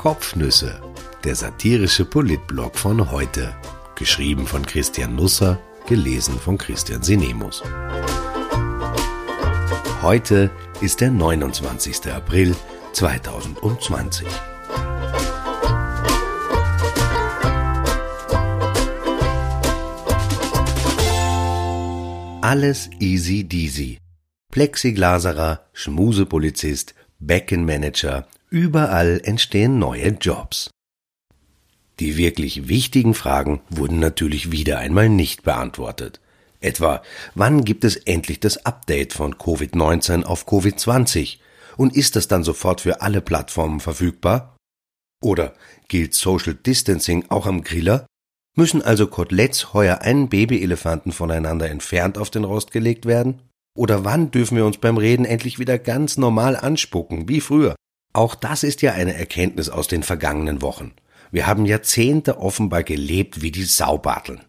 Kopfnüsse, der satirische Politblog von heute. Geschrieben von Christian Nusser, gelesen von Christian Sinemus. Heute ist der 29. April 2020. Alles easy deasy. Plexiglaserer, Schmusepolizist, Beckenmanager, überall entstehen neue Jobs. Die wirklich wichtigen Fragen wurden natürlich wieder einmal nicht beantwortet. Etwa, wann gibt es endlich das Update von Covid-19 auf Covid-20? Und ist das dann sofort für alle Plattformen verfügbar? Oder gilt Social Distancing auch am Griller? Müssen also Koteletts heuer einen Babyelefanten voneinander entfernt auf den Rost gelegt werden? Oder wann dürfen wir uns beim Reden endlich wieder ganz normal anspucken, wie früher? Auch das ist ja eine Erkenntnis aus den vergangenen Wochen. Wir haben Jahrzehnte offenbar gelebt wie die Saubarteln.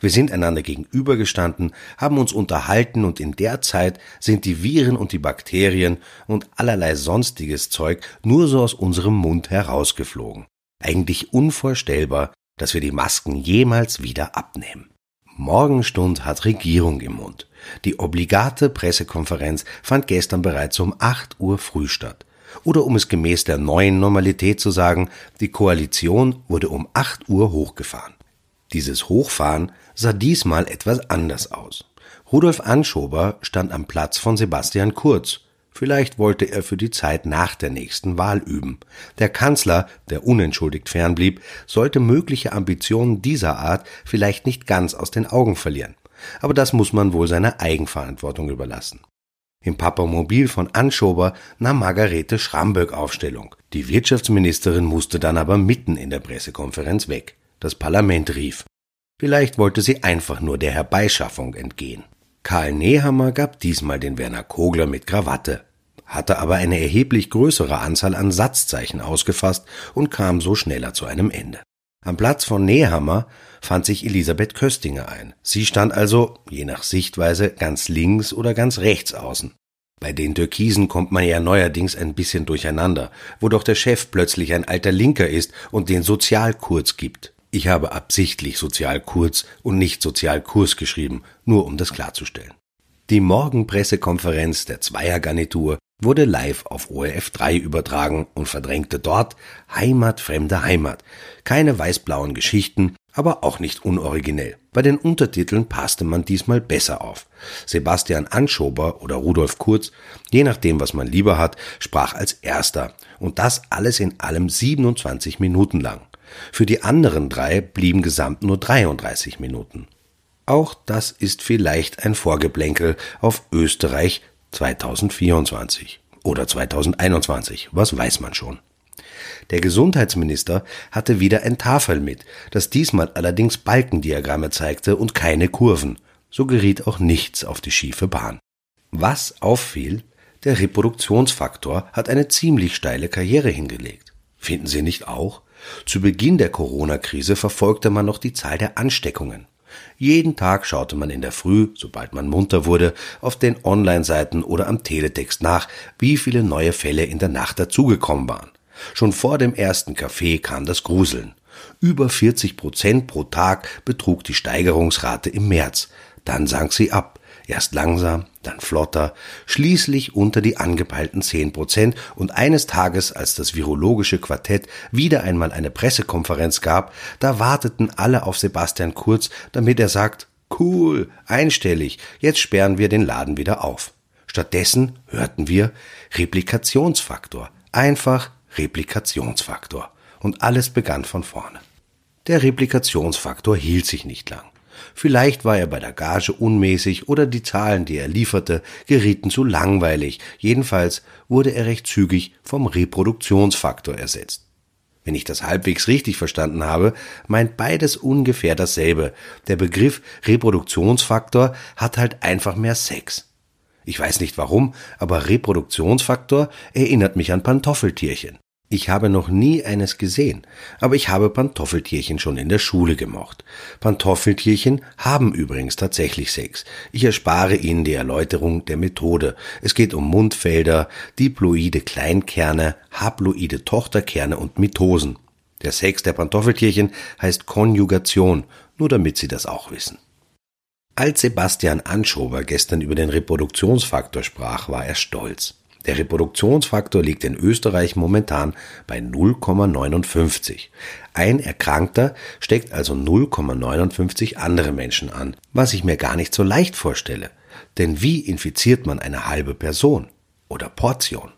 Wir sind einander gegenübergestanden, haben uns unterhalten und in der Zeit sind die Viren und die Bakterien und allerlei sonstiges Zeug nur so aus unserem Mund herausgeflogen. Eigentlich unvorstellbar, dass wir die Masken jemals wieder abnehmen. Morgenstund hat Regierung im Mund. Die obligate Pressekonferenz fand gestern bereits um 8 Uhr früh statt. Oder um es gemäß der neuen Normalität zu sagen, die Koalition wurde um 8 Uhr hochgefahren. Dieses Hochfahren sah diesmal etwas anders aus. Rudolf Anschober stand am Platz von Sebastian Kurz, Vielleicht wollte er für die Zeit nach der nächsten Wahl üben. Der Kanzler, der unentschuldigt fernblieb, sollte mögliche Ambitionen dieser Art vielleicht nicht ganz aus den Augen verlieren. Aber das muss man wohl seiner Eigenverantwortung überlassen. Im Papamobil von Anschober nahm Margarete Schramböck Aufstellung. Die Wirtschaftsministerin musste dann aber mitten in der Pressekonferenz weg. Das Parlament rief. Vielleicht wollte sie einfach nur der Herbeischaffung entgehen. Karl Nehammer gab diesmal den Werner Kogler mit Krawatte hatte aber eine erheblich größere Anzahl an Satzzeichen ausgefasst und kam so schneller zu einem Ende. Am Platz von Nehammer fand sich Elisabeth Köstinger ein. Sie stand also, je nach Sichtweise, ganz links oder ganz rechts außen. Bei den Türkisen kommt man ja neuerdings ein bisschen durcheinander, wo doch der Chef plötzlich ein alter Linker ist und den Sozialkurz gibt. Ich habe absichtlich Sozialkurz und nicht Sozialkurs geschrieben, nur um das klarzustellen. Die Morgenpressekonferenz der Zweiergarnitur wurde live auf ORF 3 übertragen und verdrängte dort Heimat, fremde Heimat. Keine weißblauen Geschichten, aber auch nicht unoriginell. Bei den Untertiteln passte man diesmal besser auf. Sebastian Anschober oder Rudolf Kurz, je nachdem, was man lieber hat, sprach als erster. Und das alles in allem 27 Minuten lang. Für die anderen drei blieben gesamt nur 33 Minuten. Auch das ist vielleicht ein Vorgeplänkel auf Österreich 2024 oder 2021, was weiß man schon. Der Gesundheitsminister hatte wieder ein Tafel mit, das diesmal allerdings Balkendiagramme zeigte und keine Kurven. So geriet auch nichts auf die schiefe Bahn. Was auffiel, der Reproduktionsfaktor hat eine ziemlich steile Karriere hingelegt. Finden Sie nicht auch? Zu Beginn der Corona-Krise verfolgte man noch die Zahl der Ansteckungen. Jeden Tag schaute man in der Früh, sobald man munter wurde, auf den Online-Seiten oder am Teletext nach, wie viele neue Fälle in der Nacht dazugekommen waren. Schon vor dem ersten Kaffee kam das Gruseln. Über 40 Prozent pro Tag betrug die Steigerungsrate im März. Dann sank sie ab. Erst langsam, dann flotter, schließlich unter die angepeilten zehn Prozent und eines Tages, als das virologische Quartett wieder einmal eine Pressekonferenz gab, da warteten alle auf Sebastian Kurz, damit er sagt, cool, einstellig, jetzt sperren wir den Laden wieder auf. Stattdessen hörten wir Replikationsfaktor, einfach Replikationsfaktor. Und alles begann von vorne. Der Replikationsfaktor hielt sich nicht lang. Vielleicht war er bei der Gage unmäßig oder die Zahlen, die er lieferte, gerieten zu langweilig. Jedenfalls wurde er recht zügig vom Reproduktionsfaktor ersetzt. Wenn ich das halbwegs richtig verstanden habe, meint beides ungefähr dasselbe. Der Begriff Reproduktionsfaktor hat halt einfach mehr Sex. Ich weiß nicht warum, aber Reproduktionsfaktor erinnert mich an Pantoffeltierchen. Ich habe noch nie eines gesehen, aber ich habe Pantoffeltierchen schon in der Schule gemocht. Pantoffeltierchen haben übrigens tatsächlich Sex. Ich erspare Ihnen die Erläuterung der Methode. Es geht um Mundfelder, diploide Kleinkerne, haploide Tochterkerne und Mitosen. Der Sex der Pantoffeltierchen heißt Konjugation, nur damit Sie das auch wissen. Als Sebastian Anschober gestern über den Reproduktionsfaktor sprach, war er stolz. Der Reproduktionsfaktor liegt in Österreich momentan bei 0,59. Ein Erkrankter steckt also 0,59 andere Menschen an, was ich mir gar nicht so leicht vorstelle. Denn wie infiziert man eine halbe Person oder Portion?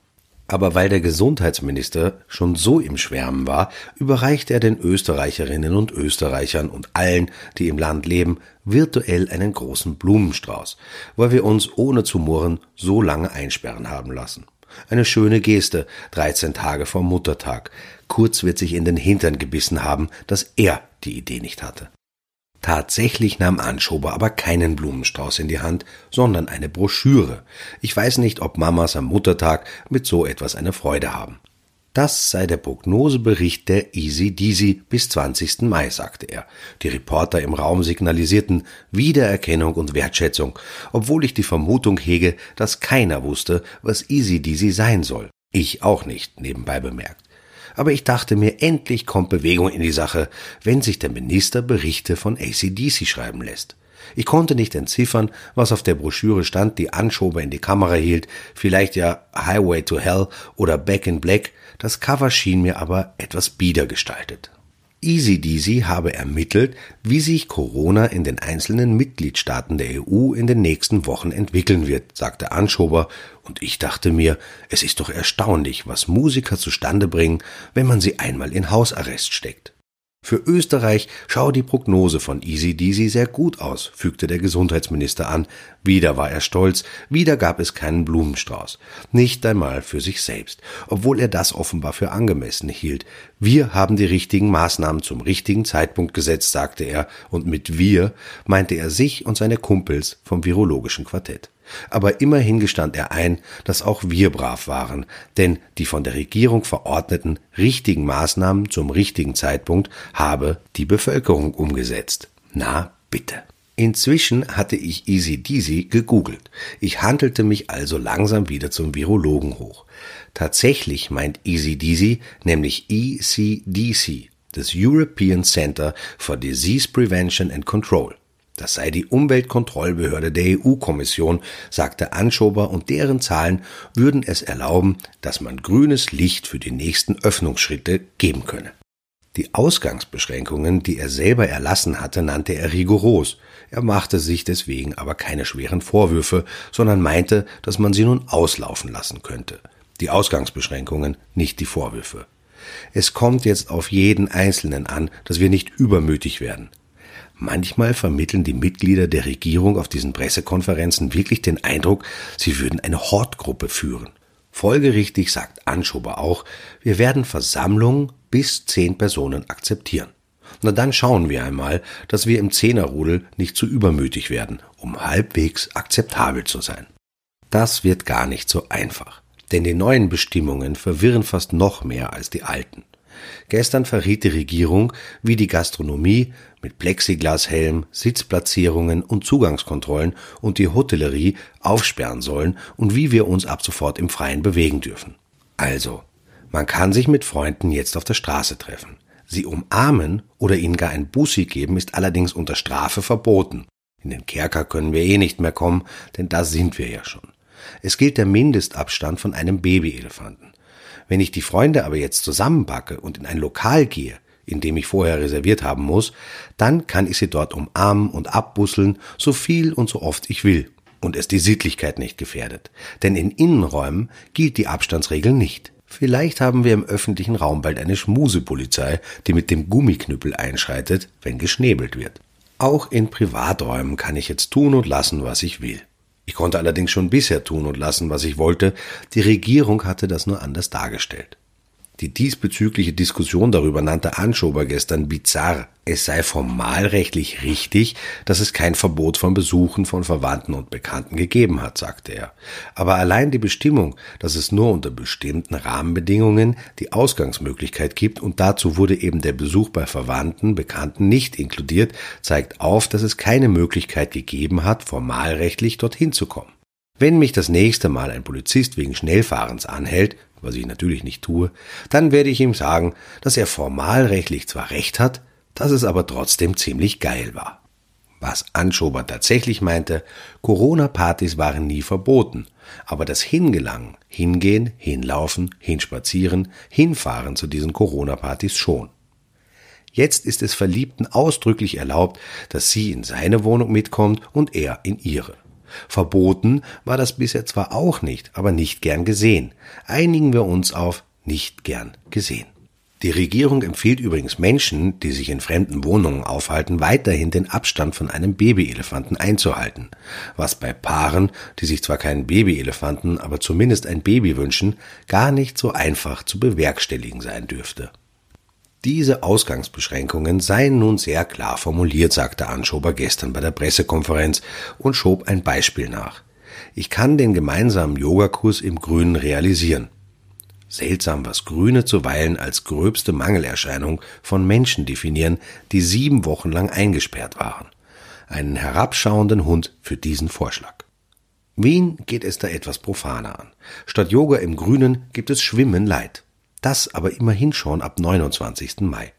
Aber weil der Gesundheitsminister schon so im Schwärmen war, überreicht er den Österreicherinnen und Österreichern und allen, die im Land leben, virtuell einen großen Blumenstrauß, weil wir uns ohne zu murren so lange einsperren haben lassen. Eine schöne Geste, 13 Tage vor Muttertag. Kurz wird sich in den Hintern gebissen haben, dass er die Idee nicht hatte. Tatsächlich nahm Anschober aber keinen Blumenstrauß in die Hand, sondern eine Broschüre. Ich weiß nicht, ob Mamas am Muttertag mit so etwas eine Freude haben. Das sei der Prognosebericht der Easy Deasy bis 20. Mai, sagte er. Die Reporter im Raum signalisierten Wiedererkennung und Wertschätzung, obwohl ich die Vermutung hege, dass keiner wusste, was Easy Deasy sein soll. Ich auch nicht, nebenbei bemerkt aber ich dachte mir, endlich kommt Bewegung in die Sache, wenn sich der Minister Berichte von ACDC schreiben lässt. Ich konnte nicht entziffern, was auf der Broschüre stand, die Anschober in die Kamera hielt, vielleicht ja Highway to Hell oder Back in Black, das Cover schien mir aber etwas bieder Easy Deasy habe ermittelt, wie sich Corona in den einzelnen Mitgliedstaaten der EU in den nächsten Wochen entwickeln wird, sagte Anschober, und ich dachte mir, es ist doch erstaunlich, was Musiker zustande bringen, wenn man sie einmal in Hausarrest steckt. Für Österreich schaue die Prognose von Easy Deasy sehr gut aus, fügte der Gesundheitsminister an. Wieder war er stolz, wieder gab es keinen Blumenstrauß. Nicht einmal für sich selbst, obwohl er das offenbar für angemessen hielt. Wir haben die richtigen Maßnahmen zum richtigen Zeitpunkt gesetzt, sagte er, und mit wir meinte er sich und seine Kumpels vom virologischen Quartett. Aber immerhin gestand er ein, dass auch wir brav waren, denn die von der Regierung verordneten richtigen Maßnahmen zum richtigen Zeitpunkt habe die Bevölkerung umgesetzt. Na bitte. Inzwischen hatte ich Easy Deasy gegoogelt. Ich handelte mich also langsam wieder zum Virologen hoch. Tatsächlich meint Easy Deasy nämlich ECDC, das European Center for Disease Prevention and Control. Das sei die Umweltkontrollbehörde der EU-Kommission, sagte Anschober, und deren Zahlen würden es erlauben, dass man grünes Licht für die nächsten Öffnungsschritte geben könne. Die Ausgangsbeschränkungen, die er selber erlassen hatte, nannte er rigoros. Er machte sich deswegen aber keine schweren Vorwürfe, sondern meinte, dass man sie nun auslaufen lassen könnte. Die Ausgangsbeschränkungen, nicht die Vorwürfe. Es kommt jetzt auf jeden Einzelnen an, dass wir nicht übermütig werden. Manchmal vermitteln die Mitglieder der Regierung auf diesen Pressekonferenzen wirklich den Eindruck, sie würden eine Hortgruppe führen. Folgerichtig sagt Anschober auch, wir werden Versammlungen bis zehn Personen akzeptieren. Na dann schauen wir einmal, dass wir im Zehnerrudel nicht zu übermütig werden, um halbwegs akzeptabel zu sein. Das wird gar nicht so einfach, denn die neuen Bestimmungen verwirren fast noch mehr als die alten. Gestern verriet die Regierung, wie die Gastronomie mit Plexiglashelm, Sitzplatzierungen und Zugangskontrollen und die Hotellerie aufsperren sollen und wie wir uns ab sofort im Freien bewegen dürfen. Also, man kann sich mit Freunden jetzt auf der Straße treffen. Sie umarmen oder ihnen gar ein Bussi geben ist allerdings unter Strafe verboten. In den Kerker können wir eh nicht mehr kommen, denn da sind wir ja schon. Es gilt der Mindestabstand von einem Babyelefanten. Wenn ich die Freunde aber jetzt zusammenpacke und in ein Lokal gehe, in dem ich vorher reserviert haben muss, dann kann ich sie dort umarmen und abbusseln, so viel und so oft ich will. Und es die Sittlichkeit nicht gefährdet. Denn in Innenräumen gilt die Abstandsregel nicht. Vielleicht haben wir im öffentlichen Raum bald eine Schmusepolizei, die mit dem Gummiknüppel einschreitet, wenn geschnäbelt wird. Auch in Privaträumen kann ich jetzt tun und lassen, was ich will. Ich konnte allerdings schon bisher tun und lassen, was ich wollte, die Regierung hatte das nur anders dargestellt. Die diesbezügliche Diskussion darüber nannte Anschober gestern bizarr. Es sei formalrechtlich richtig, dass es kein Verbot von Besuchen von Verwandten und Bekannten gegeben hat, sagte er. Aber allein die Bestimmung, dass es nur unter bestimmten Rahmenbedingungen die Ausgangsmöglichkeit gibt und dazu wurde eben der Besuch bei Verwandten, Bekannten nicht inkludiert, zeigt auf, dass es keine Möglichkeit gegeben hat, formalrechtlich dorthin zu kommen. Wenn mich das nächste Mal ein Polizist wegen Schnellfahrens anhält, was ich natürlich nicht tue, dann werde ich ihm sagen, dass er formalrechtlich zwar recht hat, dass es aber trotzdem ziemlich geil war. Was Anschober tatsächlich meinte, Corona-Partys waren nie verboten, aber das Hingelangen, hingehen, hinlaufen, hinspazieren, hinfahren zu diesen Corona-Partys schon. Jetzt ist es Verliebten ausdrücklich erlaubt, dass sie in seine Wohnung mitkommt und er in ihre. Verboten war das bisher zwar auch nicht, aber nicht gern gesehen. Einigen wir uns auf nicht gern gesehen. Die Regierung empfiehlt übrigens Menschen, die sich in fremden Wohnungen aufhalten, weiterhin den Abstand von einem Babyelefanten einzuhalten, was bei Paaren, die sich zwar keinen Babyelefanten, aber zumindest ein Baby wünschen, gar nicht so einfach zu bewerkstelligen sein dürfte. Diese Ausgangsbeschränkungen seien nun sehr klar formuliert, sagte Anschober gestern bei der Pressekonferenz und schob ein Beispiel nach. Ich kann den gemeinsamen Yogakurs im Grünen realisieren. Seltsam, was Grüne zuweilen als gröbste Mangelerscheinung von Menschen definieren, die sieben Wochen lang eingesperrt waren. Einen herabschauenden Hund für diesen Vorschlag. Wien geht es da etwas profaner an. Statt Yoga im Grünen gibt es Schwimmen Leid. Das aber immerhin schon ab 29. Mai.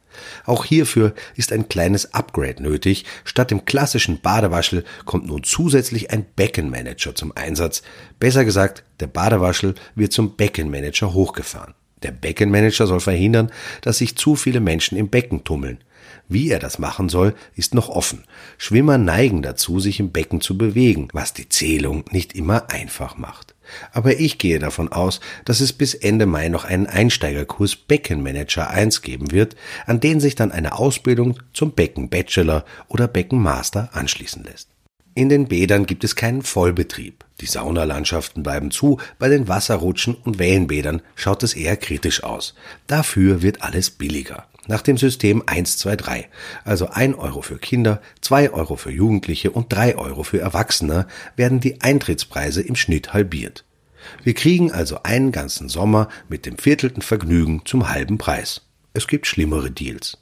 Auch hierfür ist ein kleines Upgrade nötig. Statt dem klassischen Badewaschel kommt nun zusätzlich ein Beckenmanager zum Einsatz. Besser gesagt, der Badewaschel wird zum Beckenmanager hochgefahren. Der Beckenmanager soll verhindern, dass sich zu viele Menschen im Becken tummeln. Wie er das machen soll, ist noch offen. Schwimmer neigen dazu, sich im Becken zu bewegen, was die Zählung nicht immer einfach macht. Aber ich gehe davon aus, dass es bis Ende Mai noch einen Einsteigerkurs Beckenmanager 1 geben wird, an den sich dann eine Ausbildung zum Beckenbachelor oder Beckenmaster anschließen lässt. In den Bädern gibt es keinen Vollbetrieb. Die Saunalandschaften bleiben zu, bei den Wasserrutschen und Wellenbädern schaut es eher kritisch aus. Dafür wird alles billiger nach dem System 123, also 1 Euro für Kinder, 2 Euro für Jugendliche und 3 Euro für Erwachsene, werden die Eintrittspreise im Schnitt halbiert. Wir kriegen also einen ganzen Sommer mit dem viertelten Vergnügen zum halben Preis. Es gibt schlimmere Deals.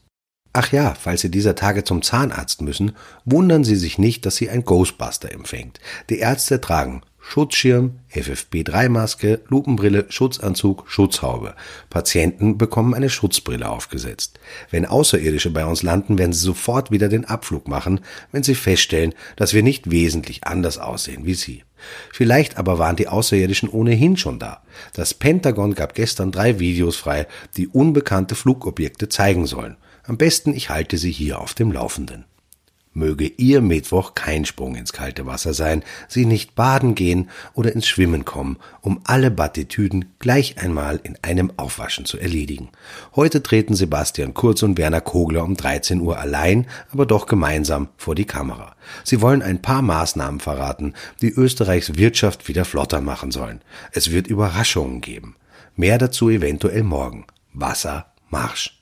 Ach ja, falls Sie dieser Tage zum Zahnarzt müssen, wundern Sie sich nicht, dass Sie ein Ghostbuster empfängt. Die Ärzte tragen Schutzschirm, FFP3-Maske, Lupenbrille, Schutzanzug, Schutzhaube. Patienten bekommen eine Schutzbrille aufgesetzt. Wenn Außerirdische bei uns landen, werden sie sofort wieder den Abflug machen, wenn sie feststellen, dass wir nicht wesentlich anders aussehen wie sie. Vielleicht aber waren die Außerirdischen ohnehin schon da. Das Pentagon gab gestern drei Videos frei, die unbekannte Flugobjekte zeigen sollen. Am besten ich halte sie hier auf dem Laufenden. Möge Ihr Mittwoch kein Sprung ins kalte Wasser sein, Sie nicht baden gehen oder ins Schwimmen kommen, um alle Battitüden gleich einmal in einem Aufwaschen zu erledigen. Heute treten Sebastian Kurz und Werner Kogler um 13 Uhr allein, aber doch gemeinsam vor die Kamera. Sie wollen ein paar Maßnahmen verraten, die Österreichs Wirtschaft wieder flotter machen sollen. Es wird Überraschungen geben. Mehr dazu eventuell morgen. Wasser, Marsch.